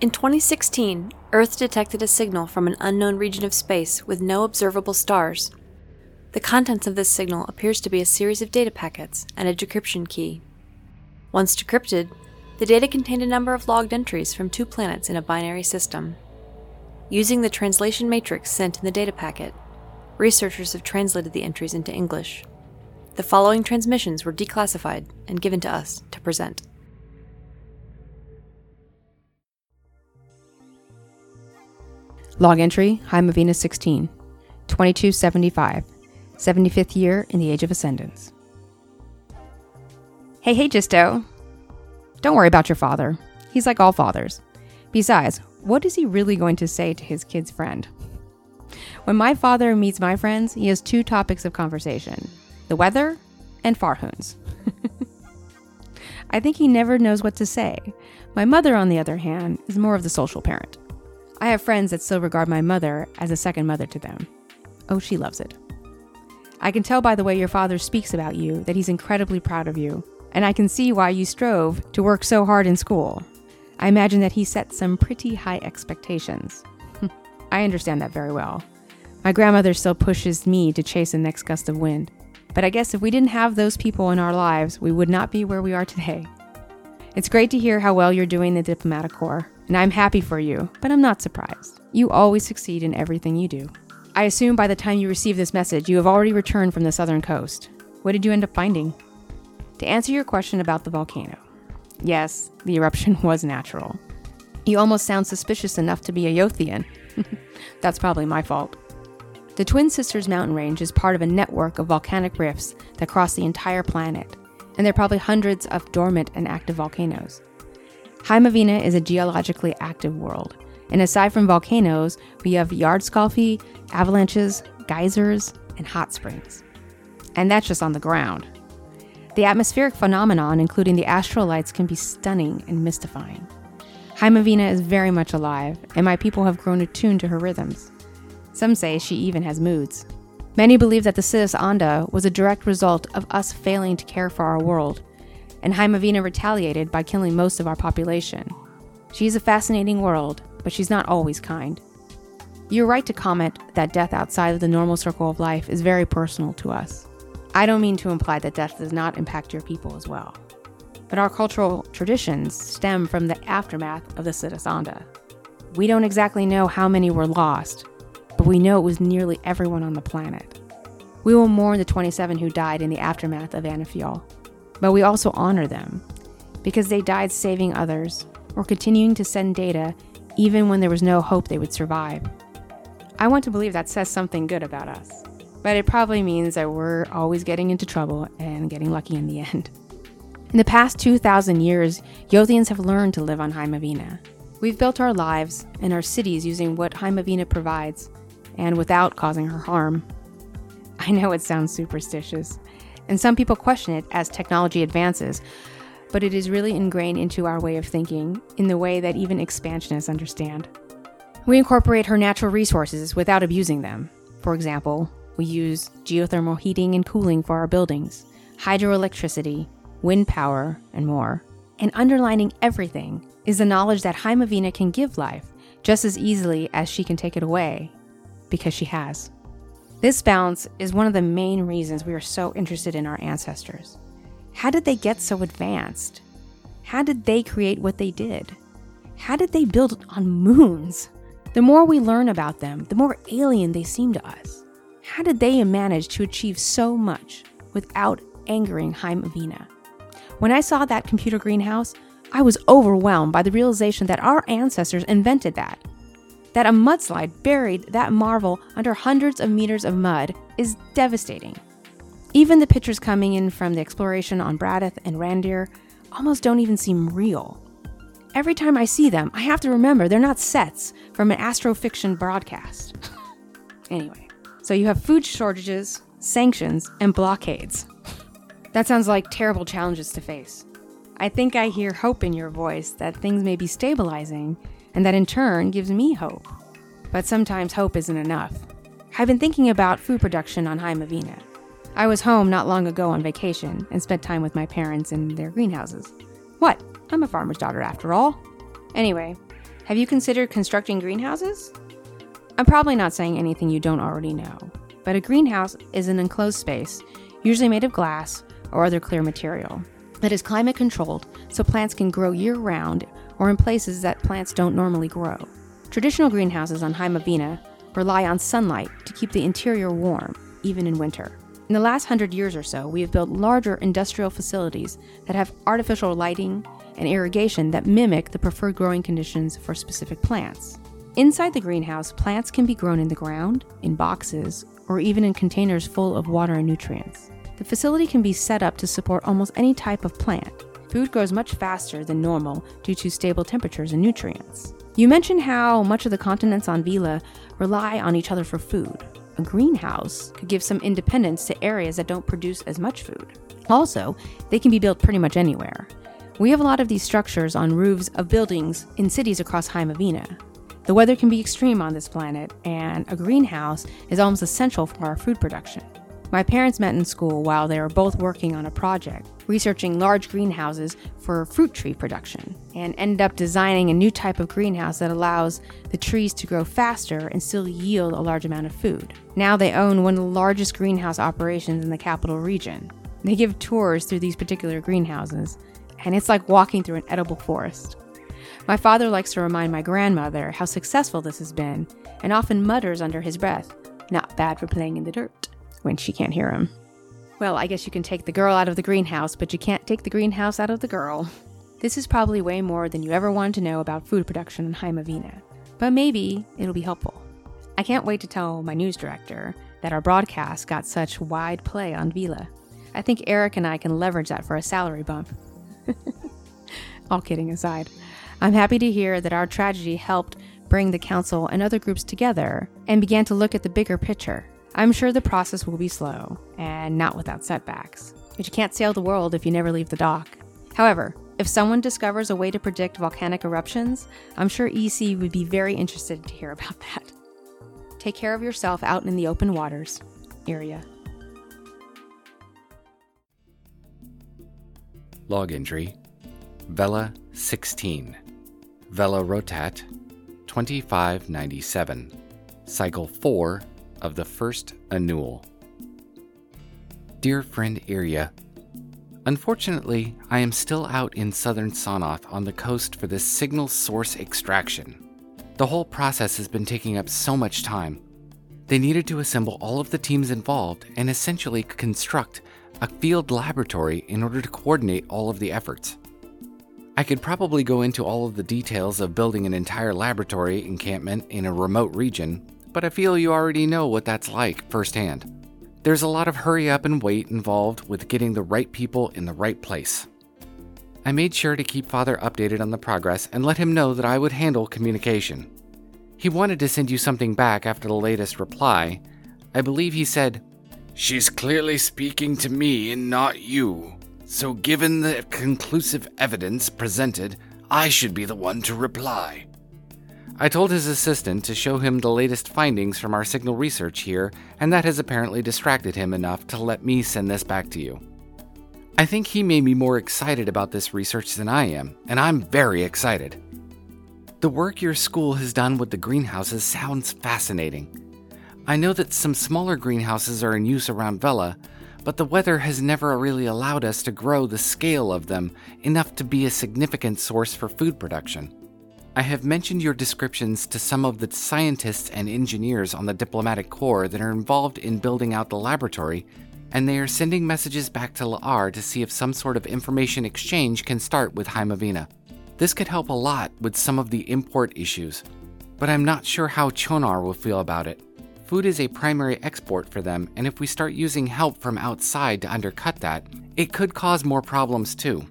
In 2016, Earth detected a signal from an unknown region of space with no observable stars. The contents of this signal appears to be a series of data packets and a decryption key. Once decrypted, the data contained a number of logged entries from two planets in a binary system. Using the translation matrix sent in the data packet, researchers have translated the entries into English. The following transmissions were declassified and given to us to present. Log entry Hymavina 16, 2275, 75th year in the Age of Ascendance. Hey, hey, Jisto. Don't worry about your father. He's like all fathers. Besides, what is he really going to say to his kid's friend? When my father meets my friends, he has two topics of conversation the weather and farhoons. I think he never knows what to say. My mother, on the other hand, is more of the social parent. I have friends that still regard my mother as a second mother to them. Oh, she loves it. I can tell by the way your father speaks about you that he's incredibly proud of you, and I can see why you strove to work so hard in school. I imagine that he set some pretty high expectations. I understand that very well. My grandmother still pushes me to chase the next gust of wind, but I guess if we didn't have those people in our lives, we would not be where we are today. It's great to hear how well you're doing the diplomatic corps, and I'm happy for you, but I'm not surprised. You always succeed in everything you do. I assume by the time you receive this message, you have already returned from the southern coast. What did you end up finding? To answer your question about the volcano, yes, the eruption was natural. You almost sound suspicious enough to be a Yothian. That's probably my fault. The Twin Sisters mountain range is part of a network of volcanic rifts that cross the entire planet, and there are probably hundreds of dormant and active volcanoes. Hymavina is a geologically active world, and aside from volcanoes, we have Jarlskalfi, avalanches, geysers, and hot springs. And that's just on the ground. The atmospheric phenomenon, including the astral lights, can be stunning and mystifying. Hymavina is very much alive, and my people have grown attuned to her rhythms. Some say she even has moods. Many believe that the Siddhis Anda was a direct result of us failing to care for our world, and Hymavina retaliated by killing most of our population. She's a fascinating world, but she's not always kind. You're right to comment that death outside of the normal circle of life is very personal to us. I don't mean to imply that death does not impact your people as well. But our cultural traditions stem from the aftermath of the Siddhis Anda. We don't exactly know how many were lost, but we know it was nearly everyone on the planet. We will mourn the 27 who died in the aftermath of Anaphiel, but we also honor them because they died saving others or continuing to send data even when there was no hope they would survive. I want to believe that says something good about us, but it probably means that we're always getting into trouble and getting lucky in the end. In the past 2,000 years, Yothians have learned to live on Hymavina. We've built our lives and our cities using what Hymavina provides, and without causing her harm. I know it sounds superstitious, and some people question it as technology advances, but it is really ingrained into our way of thinking in the way that even expansionists understand. We incorporate her natural resources without abusing them. For example, we use geothermal heating and cooling for our buildings, hydroelectricity, wind power, and more. And underlining everything is the knowledge that Hymavina can give life just as easily as she can take it away, because she has. This balance is one of the main reasons we are so interested in our ancestors. How did they get so advanced? How did they create what they did? How did they build on moons? The more we learn about them, the more alien they seem to us. How did they manage to achieve so much without angering Hymavina? When I saw that computer greenhouse, I was overwhelmed by the realization that our ancestors invented that. That a mudslide buried that marvel under hundreds of meters of mud is devastating. Even the pictures coming in from the exploration on Bradith and Randir almost don't even seem real. Every time I see them, I have to remember they're not sets from an astrofiction broadcast. anyway, so you have food shortages, sanctions, and blockades. That sounds like terrible challenges to face. I think I hear hope in your voice that things may be stabilizing, and that in turn gives me hope. But sometimes hope isn't enough. I've been thinking about food production on Hymavina. I was home not long ago on vacation and spent time with my parents in their greenhouses. What? I'm a farmer's daughter after all. Anyway, Have you considered constructing greenhouses? I'm probably not saying anything you don't already know, but a greenhouse is an enclosed space, usually made of glass or other clear material, that is climate controlled so plants can grow year round or in places that plants don't normally grow. Traditional greenhouses on Heimavina rely on sunlight to keep the interior warm, even in winter. In the last hundred years or so, we have built larger industrial facilities that have artificial lighting and irrigation that mimic the preferred growing conditions for specific plants. Inside the greenhouse, plants can be grown in the ground, in boxes, or even in containers full of water and nutrients. The facility can be set up to support almost any type of plant. Food grows much faster than normal due to stable temperatures and nutrients. You mentioned how much of the continents on Vela rely on each other for food. A greenhouse could give some independence to areas that don't produce as much food. Also, they can be built pretty much anywhere. We have a lot of these structures on roofs of buildings in cities across Heimavina. The weather can be extreme on this planet, and a greenhouse is almost essential for our food production. My parents met in school while they were both working on a project, researching large greenhouses for fruit tree production, and ended up designing a new type of greenhouse that allows the trees to grow faster and still yield a large amount of food. Now they own one of the largest greenhouse operations in the capital region. They give tours through these particular greenhouses, and it's like walking through an edible forest. My father likes to remind my grandmother how successful this has been, and often mutters under his breath, not bad for playing in the dirt when she can't hear him. Well, I guess you can take the girl out of the greenhouse, but you can't take the greenhouse out of the girl. This is probably way more than you ever wanted to know about food production in Heimavina, but maybe it'll be helpful. I can't wait to tell my news director that our broadcast got such wide play on Vela. I think Eric and I can leverage that for a salary bump. All kidding aside, I'm happy to hear that our tragedy helped bring the council and other groups together and began to look at the bigger picture I'm sure the process will be slow and not without setbacks, but you can't sail the world if you never leave the dock. However, if someone discovers a way to predict volcanic eruptions, I'm sure EC would be very interested to hear about that. Take care of yourself out in the open waters. Irja. Log entry Vela 16, Vela Rotat 2597, Cycle 4 of the first annual. Dear friend Irja, Unfortunately, I am still out in southern Sonoth on the coast for this signal source extraction. The whole process has been taking up so much time. They needed to assemble all of the teams involved and essentially construct a field laboratory in order to coordinate all of the efforts. I could probably go into all of the details of building an entire laboratory encampment in a remote region, but I feel you already know what that's like firsthand. There's a lot of hurry up and wait involved with getting the right people in the right place. I made sure to keep Father updated on the progress and let him know that I would handle communication. He wanted to send you something back after the latest reply. I believe he said, She's clearly speaking to me and not you. So, given the conclusive evidence presented, I should be the one to reply. I told his assistant to show him the latest findings from our signal research here, and that has apparently distracted him enough to let me send this back to you. I think he may be more excited about this research than I am, and I'm very excited. The work your school has done with the greenhouses sounds fascinating. I know that some smaller greenhouses are in use around Vela, but the weather has never really allowed us to grow the scale of them enough to be a significant source for food production. I have mentioned your descriptions to some of the scientists and engineers on the diplomatic corps that are involved in building out the laboratory, and they are sending messages back to La'ar to see if some sort of information exchange can start with Heimavina. This could help a lot with some of the import issues, but I'm not sure how Chonar will feel about it. Food is a primary export for them, and if we start using help from outside to undercut that, it could cause more problems too.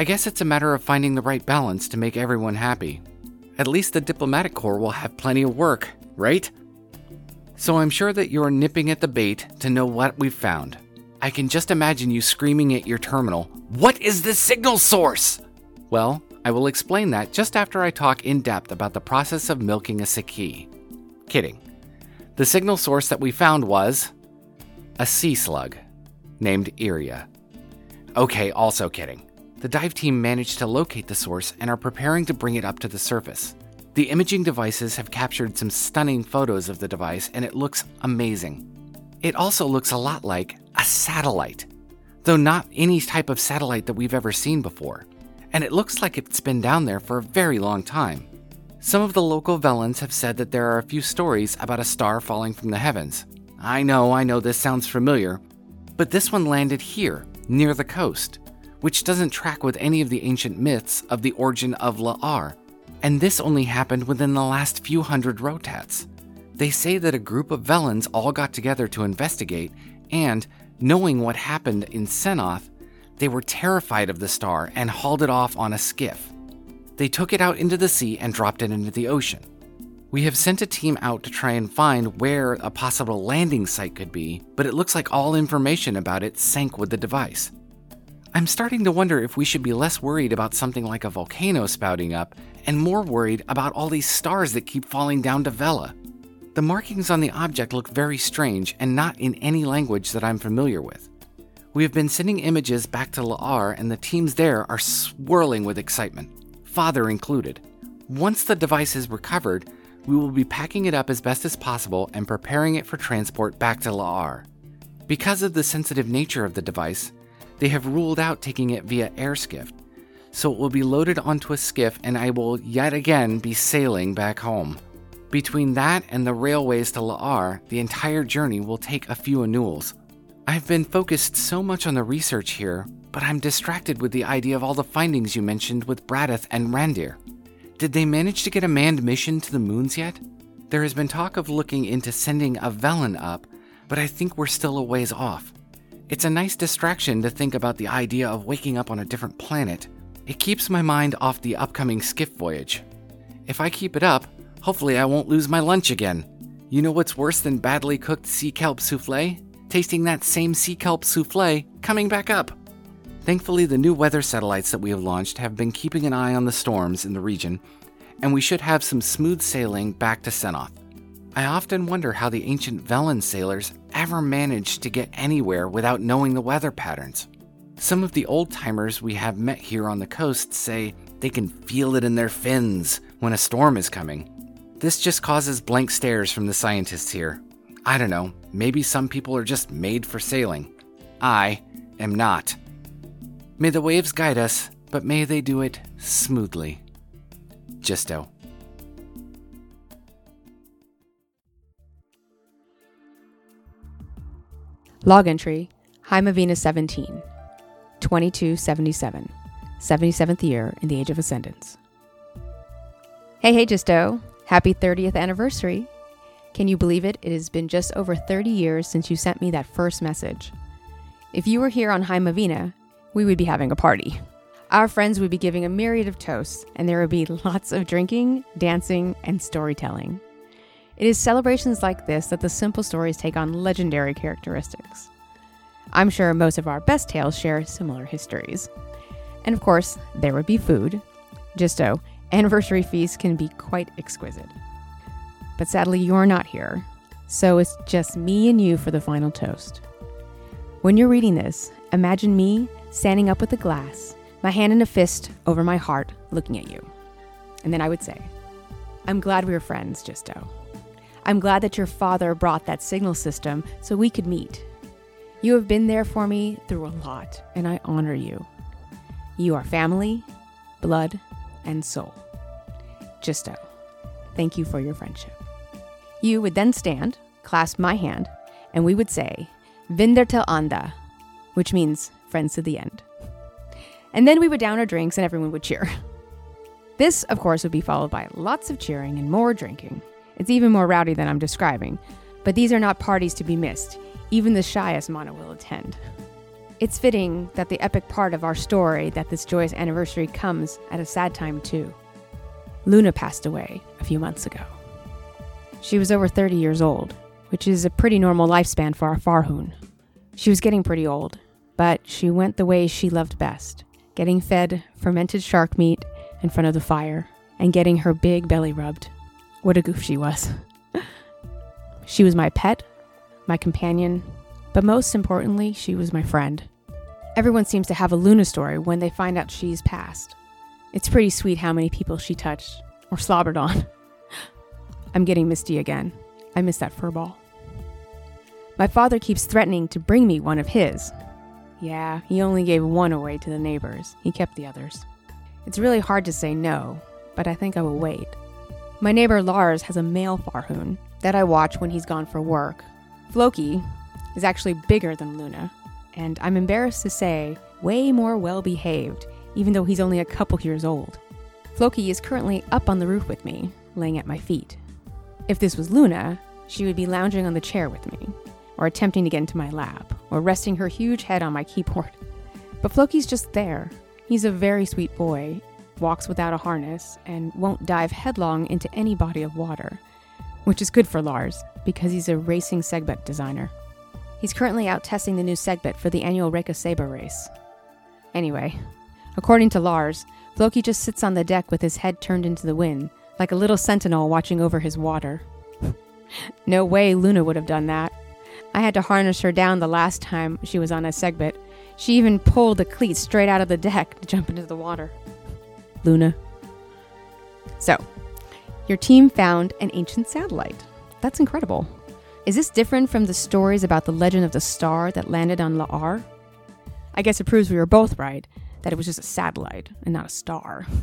I guess it's a matter of finding the right balance to make everyone happy. At least the diplomatic corps will have plenty of work, right? So I'm sure that you're nipping at the bait to know what we've found. I can just imagine you screaming at your terminal, What is the signal source? Well, I will explain that just after I talk in depth about the process of milking a Saki. Kidding. The signal source that we found was a sea slug named Irja. Okay, also kidding. The dive team managed to locate the source and are preparing to bring it up to the surface. The imaging devices have captured some stunning photos of the device, and it looks amazing. It also looks a lot like a satellite, though not any type of satellite that we've ever seen before. And it looks like it's been down there for a very long time. Some of the local Velans have said that there are a few stories about a star falling from the heavens. I know, I know this sounds familiar, but this one landed here, near the coast, which doesn't track with any of the ancient myths of the origin of La'ar. And this only happened within the last few hundred rotats. They say that a group of Velans all got together to investigate, and, knowing what happened in Senoth, they were terrified of the star and hauled it off on a skiff. They took it out into the sea and dropped it into the ocean. We have sent a team out to try and find where a possible landing site could be, but it looks like all information about it sank with the device. I'm starting to wonder if we should be less worried about something like a volcano spouting up and more worried about all these stars that keep falling down to Vela. The markings on the object look very strange and not in any language that I'm familiar with. We have been sending images back to La'ar, and the teams there are swirling with excitement, father included. Once the device is recovered, we will be packing it up as best as possible and preparing it for transport back to La'ar. Because of the sensitive nature of the device, they have ruled out taking it via air skiff, so it will be loaded onto a skiff and I will yet again be sailing back home. Between that and the railways to La'ar, the entire journey will take a few annuals. I've been focused so much on the research here, but I'm distracted with the idea of all the findings you mentioned with Bradith and Randir. Did they manage to get a manned mission to the moons yet? There has been talk of looking into sending a Velan up, but I think we're still a ways off. It's a nice distraction to think about the idea of waking up on a different planet. It keeps my mind off the upcoming skiff voyage. If I keep it up, hopefully I won't lose my lunch again. You know what's worse than badly cooked sea kelp souffle? Tasting that same sea kelp souffle coming back up. Thankfully, the new weather satellites that we have launched have been keeping an eye on the storms in the region, and we should have some smooth sailing back to Senoth. I often wonder how the ancient Velan sailors ever managed to get anywhere without knowing the weather patterns. Some of the old timers we have met here on the coast say they can feel it in their fins when a storm is coming. This just causes blank stares from the scientists here. I don't know, maybe some people are just made for sailing. I am not. May the waves guide us, but may they do it smoothly. Jisto. Log entry Hymavina 17, 2277, 77th year in the Age of Ascendance. Hey, hey, Jisto. Happy 30th anniversary. Can you believe it? It has been just over 30 years since you sent me that first message. If you were here on Hymavina, we would be having a party. Our friends would be giving a myriad of toasts, and there would be lots of drinking, dancing, and storytelling. It is celebrations like this that the simple stories take on legendary characteristics. I'm sure most of our best tales share similar histories. And of course, there would be food. Jisto, anniversary feasts can be quite exquisite. But sadly, you're not here, so it's just me and you for the final toast. When you're reading this, imagine me standing up with a glass, my hand in a fist over my heart, looking at you. And then I would say, I'm glad we are friends, Jisto. I'm glad that your father brought that signal system so we could meet. You have been there for me through a lot, and I honor you. You are family, blood, and soul. Jisto, thank you for your friendship. You would then stand, clasp my hand, and we would say, Vinder till anda, which means friends to the end. And then we would down our drinks and everyone would cheer. This, of course, would be followed by lots of cheering and more drinking. It's even more rowdy than I'm describing, but these are not parties to be missed. Even the shyest Mana will attend. It's fitting that the epic part of our story that this joyous anniversary comes at a sad time too. Luna passed away a few months ago. She was over 30 years old, which is a pretty normal lifespan for a Farhun. She was getting pretty old, but she went the way she loved best getting fed fermented shark meat in front of the fire and getting her big belly rubbed. What a goof she was. she was my pet, my companion, but most importantly, she was my friend. Everyone seems to have a Luna story when they find out she's passed. It's pretty sweet how many people she touched, or slobbered on. I'm getting misty again. I miss that fur ball. My father keeps threatening to bring me one of his. Yeah, he only gave one away to the neighbors. He kept the others. It's really hard to say no, but I think I will wait. My neighbor Lars has a male Farhoon that I watch when he's gone for work. Floki is actually bigger than Luna, and I'm embarrassed to say, way more well behaved, even though he's only a couple years old. Floki is currently up on the roof with me, laying at my feet. If this was Luna, she would be lounging on the chair with me, or attempting to get into my lap, or resting her huge head on my keyboard. But Floki's just there. He's a very sweet boy, walks without a harness, and won't dive headlong into any body of water, which is good for Lars because he's a racing Segbet designer. He's currently out testing the new Segbet for the annual Reka Saber race. Anyway, according to Lars, Floki just sits on the deck with his head turned into the wind, like a little sentinel watching over his water. no way Luna would have done that. I had to harness her down the last time she was on a Segbet. She even pulled the cleat straight out of the deck to jump into the water. Luna. So, your team found an ancient satellite. That's incredible. Is this different from the stories about the legend of the star that landed on La'ar? I guess it proves we were both right, that it was just a satellite and not a star.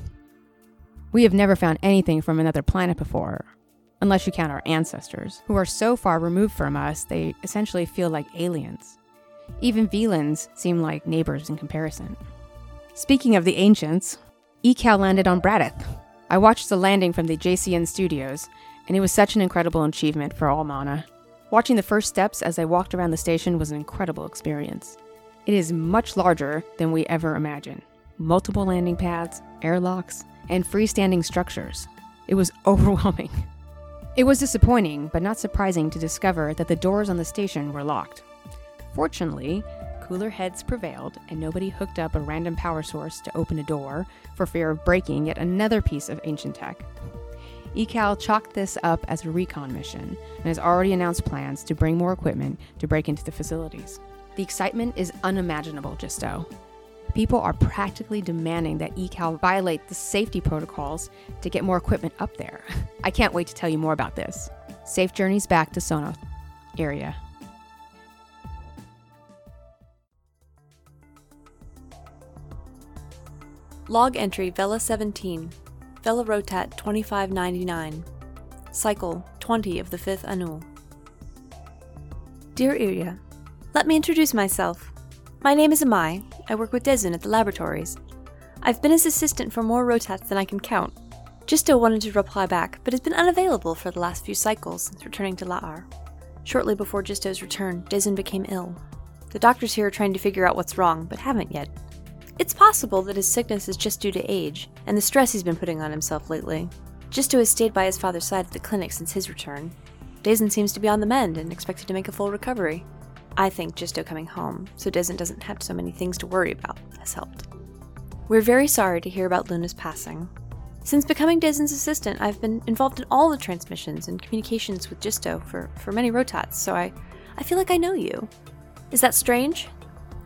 We have never found anything from another planet before, unless you count our ancestors, who are so far removed from us they essentially feel like aliens. Even Velans seem like neighbors in comparison. Speaking of the ancients, ECAL landed on Bradith. I watched the landing from the JCN studios, and it was such an incredible achievement for all Mana. Watching the first steps as I walked around the station was an incredible experience. It is much larger than we ever imagined. Multiple landing pads, airlocks, and freestanding structures. It was overwhelming. It was disappointing, but not surprising to discover that the doors on the station were locked. Fortunately, cooler heads prevailed, and nobody hooked up a random power source to open a door for fear of breaking yet another piece of ancient tech. ECAL chalked this up as a recon mission and has already announced plans to bring more equipment to break into the facilities. The excitement is unimaginable, Jisto. People are practically demanding that ECAL violate the safety protocols to get more equipment up there. I can't wait to tell you more about this. Safe journeys back to Sonoth area. Log entry Vela 17, Vela Rotat 2599, Cycle 20 of the 5th Annual. Dear Irja, let me introduce myself. My name is Amai. I work with Dezun at the laboratories. I've been his assistant for more rotats than I can count. Jisto wanted to reply back, but has been unavailable for the last few cycles since returning to La'ar. Shortly before Jisto's return, Dezun became ill. The doctors here are trying to figure out what's wrong, but haven't yet. It's possible that his sickness is just due to age and the stress he's been putting on himself lately. Jisto has stayed by his father's side at the clinic since his return. Dazin seems to be on the mend and expected to make a full recovery. I think Jisto coming home, so Dazin doesn't have so many things to worry about, has helped. We're very sorry to hear about Luna's passing. Since becoming Dazin's assistant, I've been involved in all the transmissions and communications with Jisto for, for many rotats, so I, I feel like I know you. Is that strange?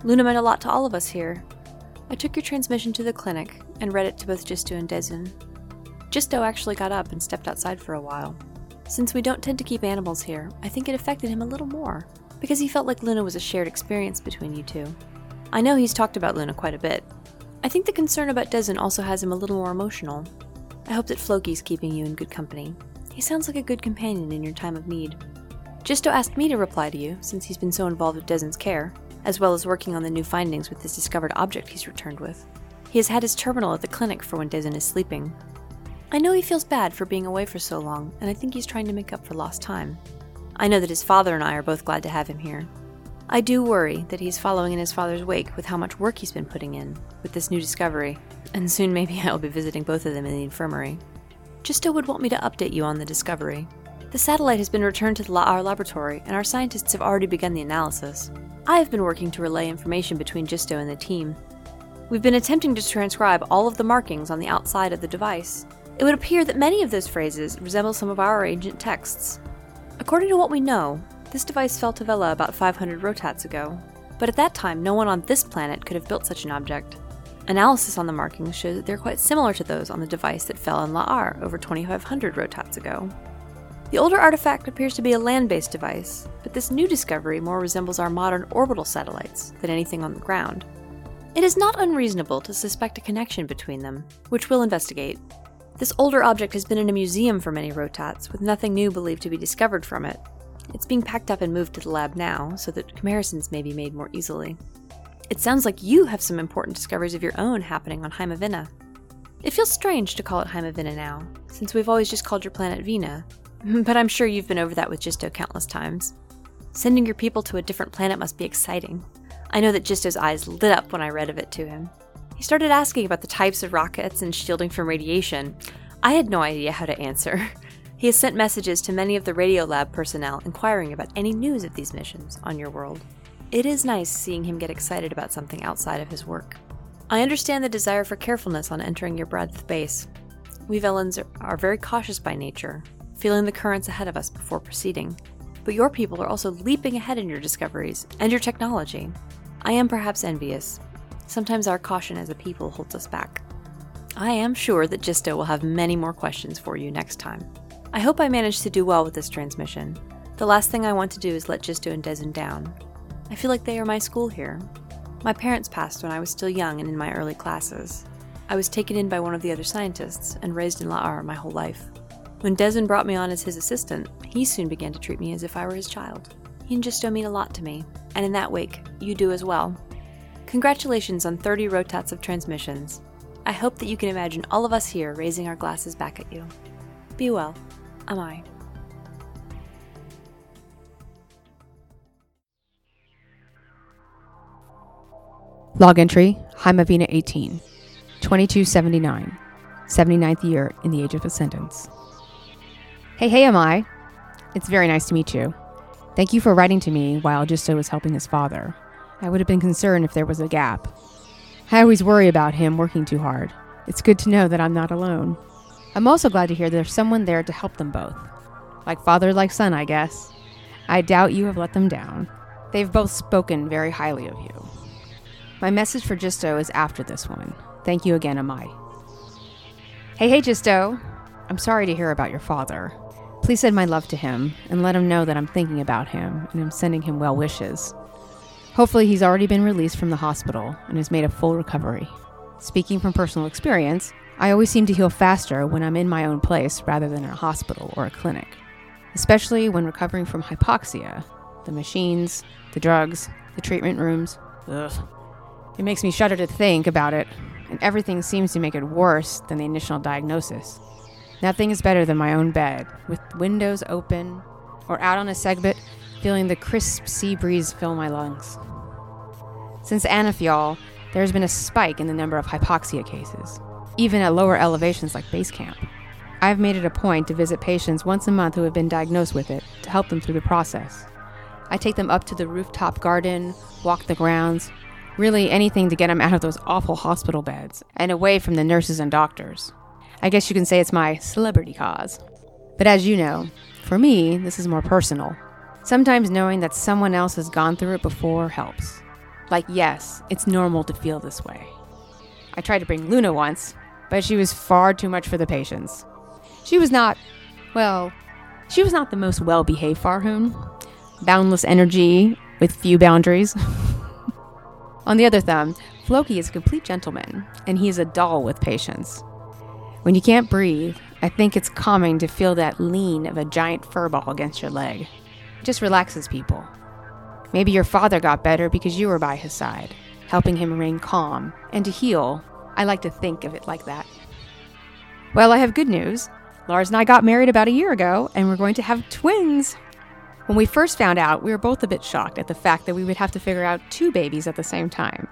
Luna meant a lot to all of us here, I took your transmission to the clinic and read it to both Jisto and Dezun. Jisto actually got up and stepped outside for a while. Since we don't tend to keep animals here, I think it affected him a little more, because he felt like Luna was a shared experience between you two. I know he's talked about Luna quite a bit. I think the concern about Dezun also has him a little more emotional. I hope that Floki's keeping you in good company. He sounds like a good companion in your time of need. Jisto asked me to reply to you, since he's been so involved with Dezun's care, as well as working on the new findings with this discovered object he's returned with. He has had his terminal at the clinic for when Dezin is sleeping. I know he feels bad for being away for so long, and I think he's trying to make up for lost time. I know that his father and I are both glad to have him here. I do worry that he's following in his father's wake with how much work he's been putting in with this new discovery, and soon maybe I'll be visiting both of them in the infirmary. Jisto would want me to update you on the discovery. The satellite has been returned to the La'ar laboratory, and our scientists have already begun the analysis. I have been working to relay information between Jisto and the team. We've been attempting to transcribe all of the markings on the outside of the device. It would appear that many of those phrases resemble some of our ancient texts. According to what we know, this device fell to Vela about 500 rotats ago, but at that time no one on this planet could have built such an object. Analysis on the markings shows that they're quite similar to those on the device that fell in La'ar over 2,500 rotats ago. The older artifact appears to be a land based device, but this new discovery more resembles our modern orbital satellites than anything on the ground. It is not unreasonable to suspect a connection between them, which we'll investigate. This older object has been in a museum for many rotats, with nothing new believed to be discovered from it. It's being packed up and moved to the lab now, so that comparisons may be made more easily. It sounds like you have some important discoveries of your own happening on Heimavina. It feels strange to call it Heimavina now, since we've always just called your planet Vina, but I'm sure you've been over that with Jisto countless times. Sending your people to a different planet must be exciting. I know that Jisto's eyes lit up when I read of it to him. He started asking about the types of rockets and shielding from radiation. I had no idea how to answer. He has sent messages to many of the Radiolab personnel inquiring about any news of these missions on your world. It is nice seeing him get excited about something outside of his work. I understand the desire for carefulness on entering your breadth base. We Velans are very cautious by nature, feeling the currents ahead of us before proceeding. But your people are also leaping ahead in your discoveries and your technology. I am perhaps envious. Sometimes our caution as a people holds us back. I am sure that Jisto will have many more questions for you next time. I hope I managed to do well with this transmission. The last thing I want to do is let Jisto and Dezen down. I feel like they are my school here. My parents passed when I was still young and in my early classes. I was taken in by one of the other scientists and raised in La'ar my whole life. When Dezen brought me on as his assistant, he soon began to treat me as if I were his child. He and Jisto mean a lot to me, and in that wake, you do as well. Congratulations on 30 rotats of transmissions. I hope that you can imagine all of us here raising our glasses back at you. Be well. Amai. Log entry Heimavina 18, 2279, 79th year in the Age of Ascendance. Hey, hey, Amai? It's very nice to meet you. Thank you for writing to me while Jisto was helping his father. I would have been concerned if there was a gap. I always worry about him working too hard. It's good to know that I'm not alone. I'm also glad to hear there's someone there to help them both. Like father, like son, I guess. I doubt you have let them down. They've both spoken very highly of you. My message for Jisto is after this one. Thank you again, Amai. Hey, hey, Jisto. I'm sorry to hear about your father. Please send my love to him and let him know that I'm thinking about him and I'm sending him well wishes. Hopefully, he's already been released from the hospital and has made a full recovery. Speaking from personal experience, I always seem to heal faster when I'm in my own place rather than in a hospital or a clinic, especially when recovering from hypoxia. The machines, the drugs, the treatment rooms. Ugh. It makes me shudder to think about it, and everything seems to make it worse than the initial diagnosis. Nothing is better than my own bed, with windows open, or out on a segbit, feeling the crisp sea breeze fill my lungs. Since Anafiol, there has been a spike in the number of hypoxia cases, even at lower elevations like base camp. I've made it a point to visit patients once a month who have been diagnosed with it to help them through the process. I take them up to the rooftop garden, walk the grounds, really anything to get them out of those awful hospital beds and away from the nurses and doctors. I guess you can say it's my celebrity cause. But as you know, for me, this is more personal. Sometimes knowing that someone else has gone through it before helps. Like, yes, it's normal to feel this way. I tried to bring Luna once, but she was far too much for the patients. She was not, well, she was not the most well behaved Farhun. Boundless energy with few boundaries. On the other thumb, Floki is a complete gentleman, and he is a doll with patience. When you can't breathe, I think it's calming to feel that lean of a giant fur ball against your leg. It just relaxes people. Maybe your father got better because you were by his side, helping him remain calm and to heal. I like to think of it like that. Well, I have good news. Lars and I got married about a year ago, and we're going to have twins. When we first found out, we were both a bit shocked at the fact that we would have to figure out two babies at the same time.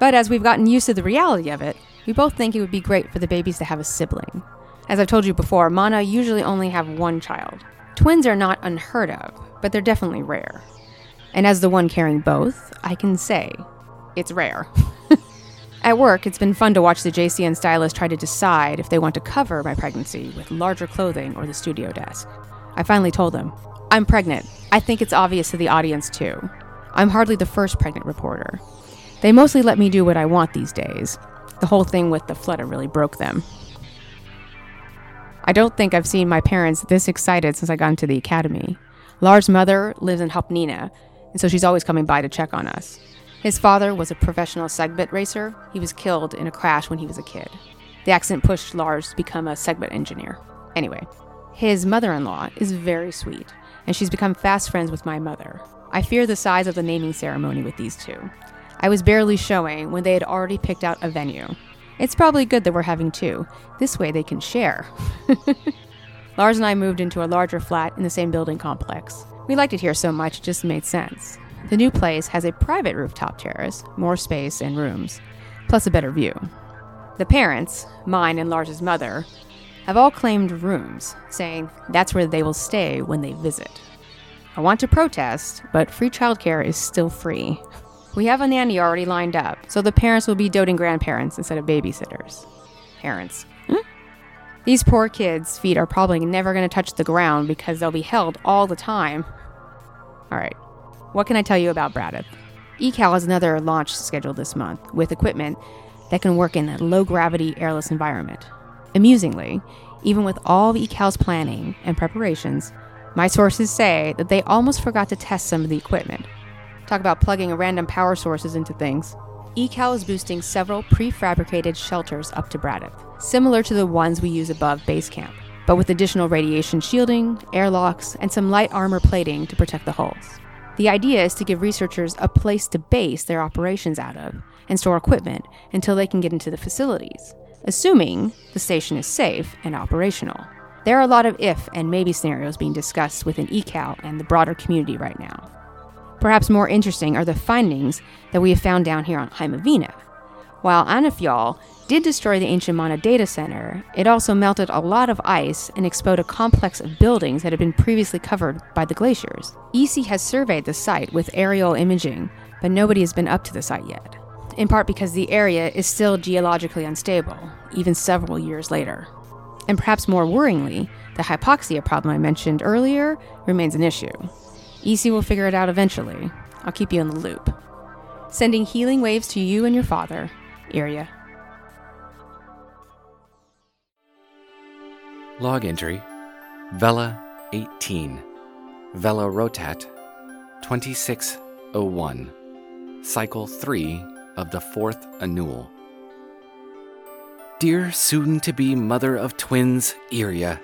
But as we've gotten used to the reality of it, we both think it would be great for the babies to have a sibling. As I've told you before, Mana usually only have one child. Twins are not unheard of, but they're definitely rare. And as the one carrying both, I can say it's rare. At work, it's been fun to watch the JCN stylists try to decide if they want to cover my pregnancy with larger clothing or the studio desk. I finally told them, I'm pregnant. I think it's obvious to the audience too. I'm hardly the first pregnant reporter. They mostly let me do what I want these days. The whole thing with the flutter really broke them. I don't think I've seen my parents this excited since I got into the academy. Lars' mother lives in Hopnina, and so she's always coming by to check on us. His father was a professional Segbit racer. He was killed in a crash when he was a kid. The accident pushed Lars to become a Segbit engineer. Anyway, his mother in law is very sweet, and she's become fast friends with my mother. I fear the size of the naming ceremony with these two. I was barely showing when they had already picked out a venue. It's probably good that we're having two. This way they can share. Lars and I moved into a larger flat in the same building complex. We liked it here so much it just made sense. The new place has a private rooftop terrace, more space and rooms, plus a better view. The parents, mine and Lars's mother, have all claimed rooms, saying that's where they will stay when they visit. I want to protest, but free childcare is still free. We have a nanny already lined up, so the parents will be doting grandparents instead of babysitters. Parents. Hmm? These poor kids' feet are probably never going to touch the ground because they'll be held all the time. All right, what can I tell you about Bradith? ECAL has another launch scheduled this month with equipment that can work in a low gravity, airless environment. Amusingly, even with all of ECAL's planning and preparations, my sources say that they almost forgot to test some of the equipment. Talk about plugging random power sources into things. ECAL is boosting several prefabricated shelters up to Bradith, similar to the ones we use above base camp, but with additional radiation shielding, airlocks, and some light armor plating to protect the hulls. The idea is to give researchers a place to base their operations out of and store equipment until they can get into the facilities, assuming the station is safe and operational. There are a lot of if and maybe scenarios being discussed within ECAL and the broader community right now. Perhaps more interesting are the findings that we have found down here on Heimavina. While Anafjall did destroy the ancient Mana data center, it also melted a lot of ice and exposed a complex of buildings that had been previously covered by the glaciers. EC has surveyed the site with aerial imaging, but nobody has been up to the site yet, in part because the area is still geologically unstable, even several years later. And perhaps more worryingly, the hypoxia problem I mentioned earlier remains an issue. EC will figure it out eventually. I'll keep you in the loop. Sending healing waves to you and your father, Irja. Log entry Vela 18, Vela Rotat 2601, Cycle 3 of the fourth annual. Dear soon to be mother of twins, Irja,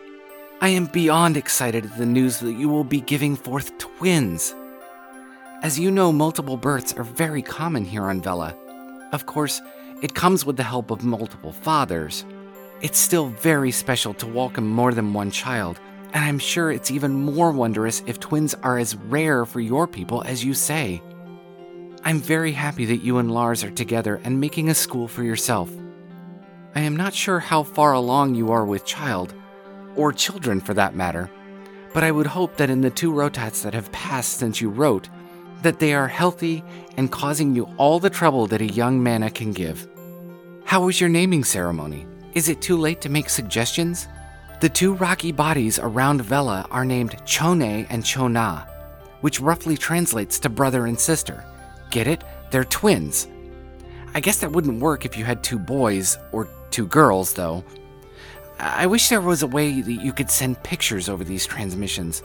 I am beyond excited at the news that you will be giving forth twins. As you know, multiple births are very common here on Vela. Of course, it comes with the help of multiple fathers. It's still very special to welcome more than one child, and I'm sure it's even more wondrous if twins are as rare for your people as you say. I'm very happy that you and Lars are together and making a school for yourself. I am not sure how far along you are with child, or children for that matter. But I would hope that in the two rotats that have passed since you wrote, that they are healthy and causing you all the trouble that a young mana can give. How was your naming ceremony? Is it too late to make suggestions? The two rocky bodies around Vela are named Chone and Chona, which roughly translates to brother and sister. Get it? They're twins. I guess that wouldn't work if you had two boys, or two girls, though. I wish there was a way that you could send pictures over these transmissions.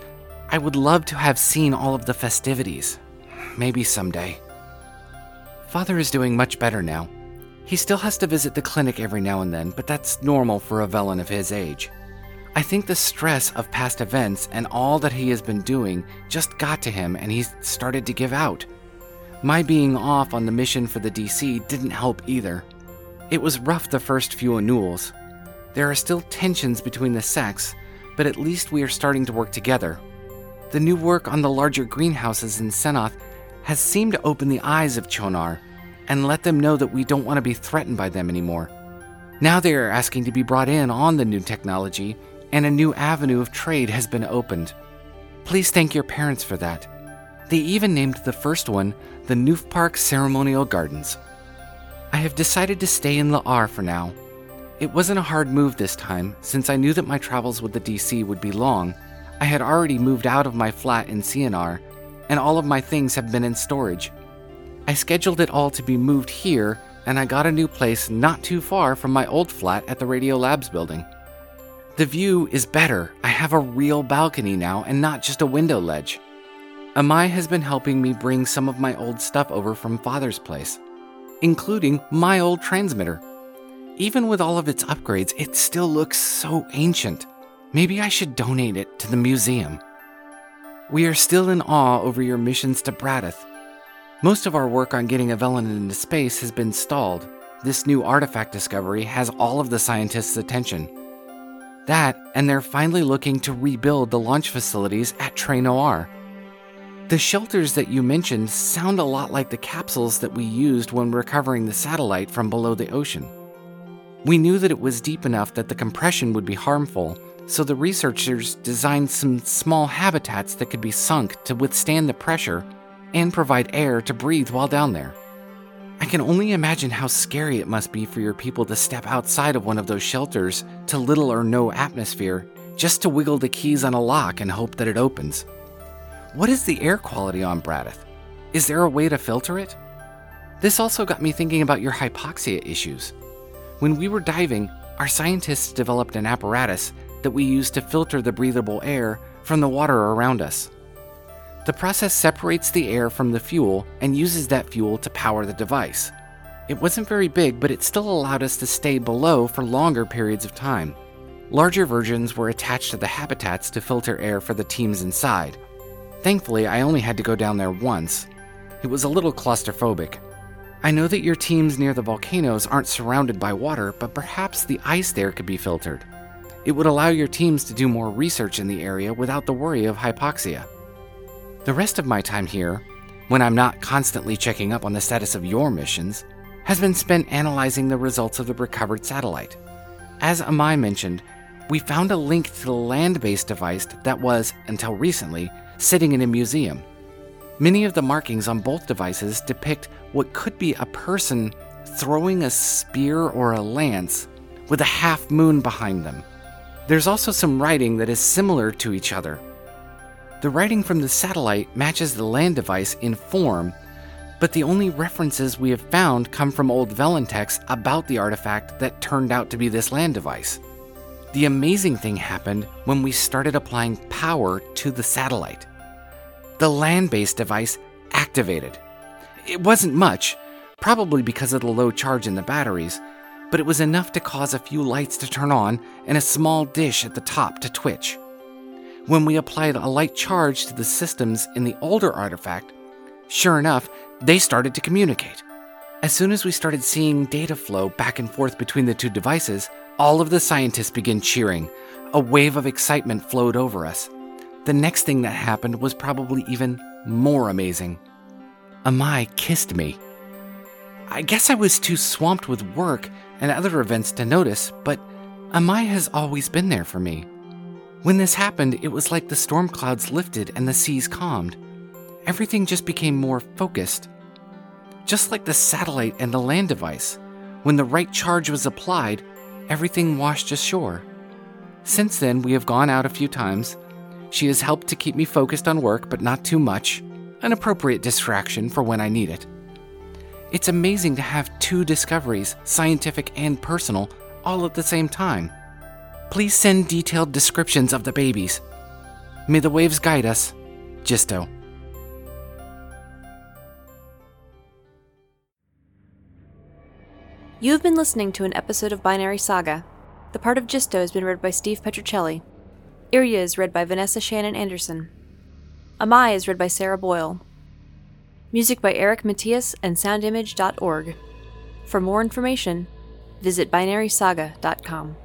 I would love to have seen all of the festivities. Maybe someday. Father is doing much better now. He still has to visit the clinic every now and then, but that's normal for a Velan of his age. I think the stress of past events and all that he has been doing just got to him and he's started to give out. My being off on the mission for the DC didn't help either. It was rough the first few annuals, there are still tensions between the sects, but at least we are starting to work together. The new work on the larger greenhouses in Senoth has seemed to open the eyes of Chonar and let them know that we don't want to be threatened by them anymore. Now they are asking to be brought in on the new technology, and a new avenue of trade has been opened. Please thank your parents for that. They even named the first one the Noof Park Ceremonial Gardens. I have decided to stay in La'ar for now it wasn't a hard move this time, since I knew that my travels with the DC would be long. I had already moved out of my flat in CNR, and all of my things have been in storage. I scheduled it all to be moved here and I got a new place not too far from my old flat at the Radio Labs building. The view is better. I have a real balcony now and not just a window ledge. Amai has been helping me bring some of my old stuff over from Father's place, including my old transmitter. Even with all of its upgrades, it still looks so ancient. Maybe I should donate it to the museum. We are still in awe over your missions to Bradith. Most of our work on getting a Velan into space has been stalled. This new artifact discovery has all of the scientists' attention. That, and they're finally looking to rebuild the launch facilities at Tre Noir. The shelters that you mentioned sound a lot like the capsules that we used when recovering the satellite from below the ocean. We knew that it was deep enough that the compression would be harmful, so the researchers designed some small habitats that could be sunk to withstand the pressure and provide air to breathe while down there. I can only imagine how scary it must be for your people to step outside of one of those shelters to little or no atmosphere just to wiggle the keys on a lock and hope that it opens. What is the air quality on Bradith? Is there a way to filter it? This also got me thinking about your hypoxia issues. When we were diving, our scientists developed an apparatus that we use to filter the breathable air from the water around us. The process separates the air from the fuel and uses that fuel to power the device. It wasn't very big, but it still allowed us to stay below for longer periods of time. Larger versions were attached to the habitats to filter air for the teams inside. Thankfully, I only had to go down there once. It was a little claustrophobic. I know that your teams near the volcanoes aren't surrounded by water, but perhaps the ice there could be filtered. It would allow your teams to do more research in the area without the worry of hypoxia. The rest of my time here, when I'm not constantly checking up on the status of your missions, has been spent analyzing the results of the recovered satellite. As Amai mentioned, we found a link to the land based device that was, until recently, sitting in a museum. Many of the markings on both devices depict what could be a person throwing a spear or a lance with a half moon behind them. There's also some writing that is similar to each other, the writing from the satellite matches the land device in form, but the only references we have found come from old Velan texts about the artifact that turned out to be this land device. The amazing thing happened when we started applying power to the satellite. The land based device activated. It wasn't much, probably because of the low charge in the batteries, but it was enough to cause a few lights to turn on and a small dish at the top to twitch. When we applied a light charge to the systems in the older artifact, sure enough, they started to communicate. As soon as we started seeing data flow back and forth between the two devices, all of the scientists began cheering. A wave of excitement flowed over us. The next thing that happened was probably even more amazing. Amai kissed me. I guess I was too swamped with work and other events to notice, but Amai has always been there for me. When this happened, it was like the storm clouds lifted and the seas calmed. Everything just became more focused. Just like the satellite and the land device, when the right charge was applied, everything washed ashore. Since then, we have gone out a few times. She has helped to keep me focused on work, but not too much, an appropriate distraction for when I need it. It's amazing to have two discoveries, scientific and personal, all at the same time. Please send detailed descriptions of the babies. May the waves guide us. Jisto. You have been listening to an episode of Binary Saga. The part of Jisto has been read by Steve Petruccelli. Irja is read by Vanessa Shannon Anderson. Amai is read by Sarah Boyle. Music by Eric Matyas and soundimage.org. For more information, visit binarysaga.com.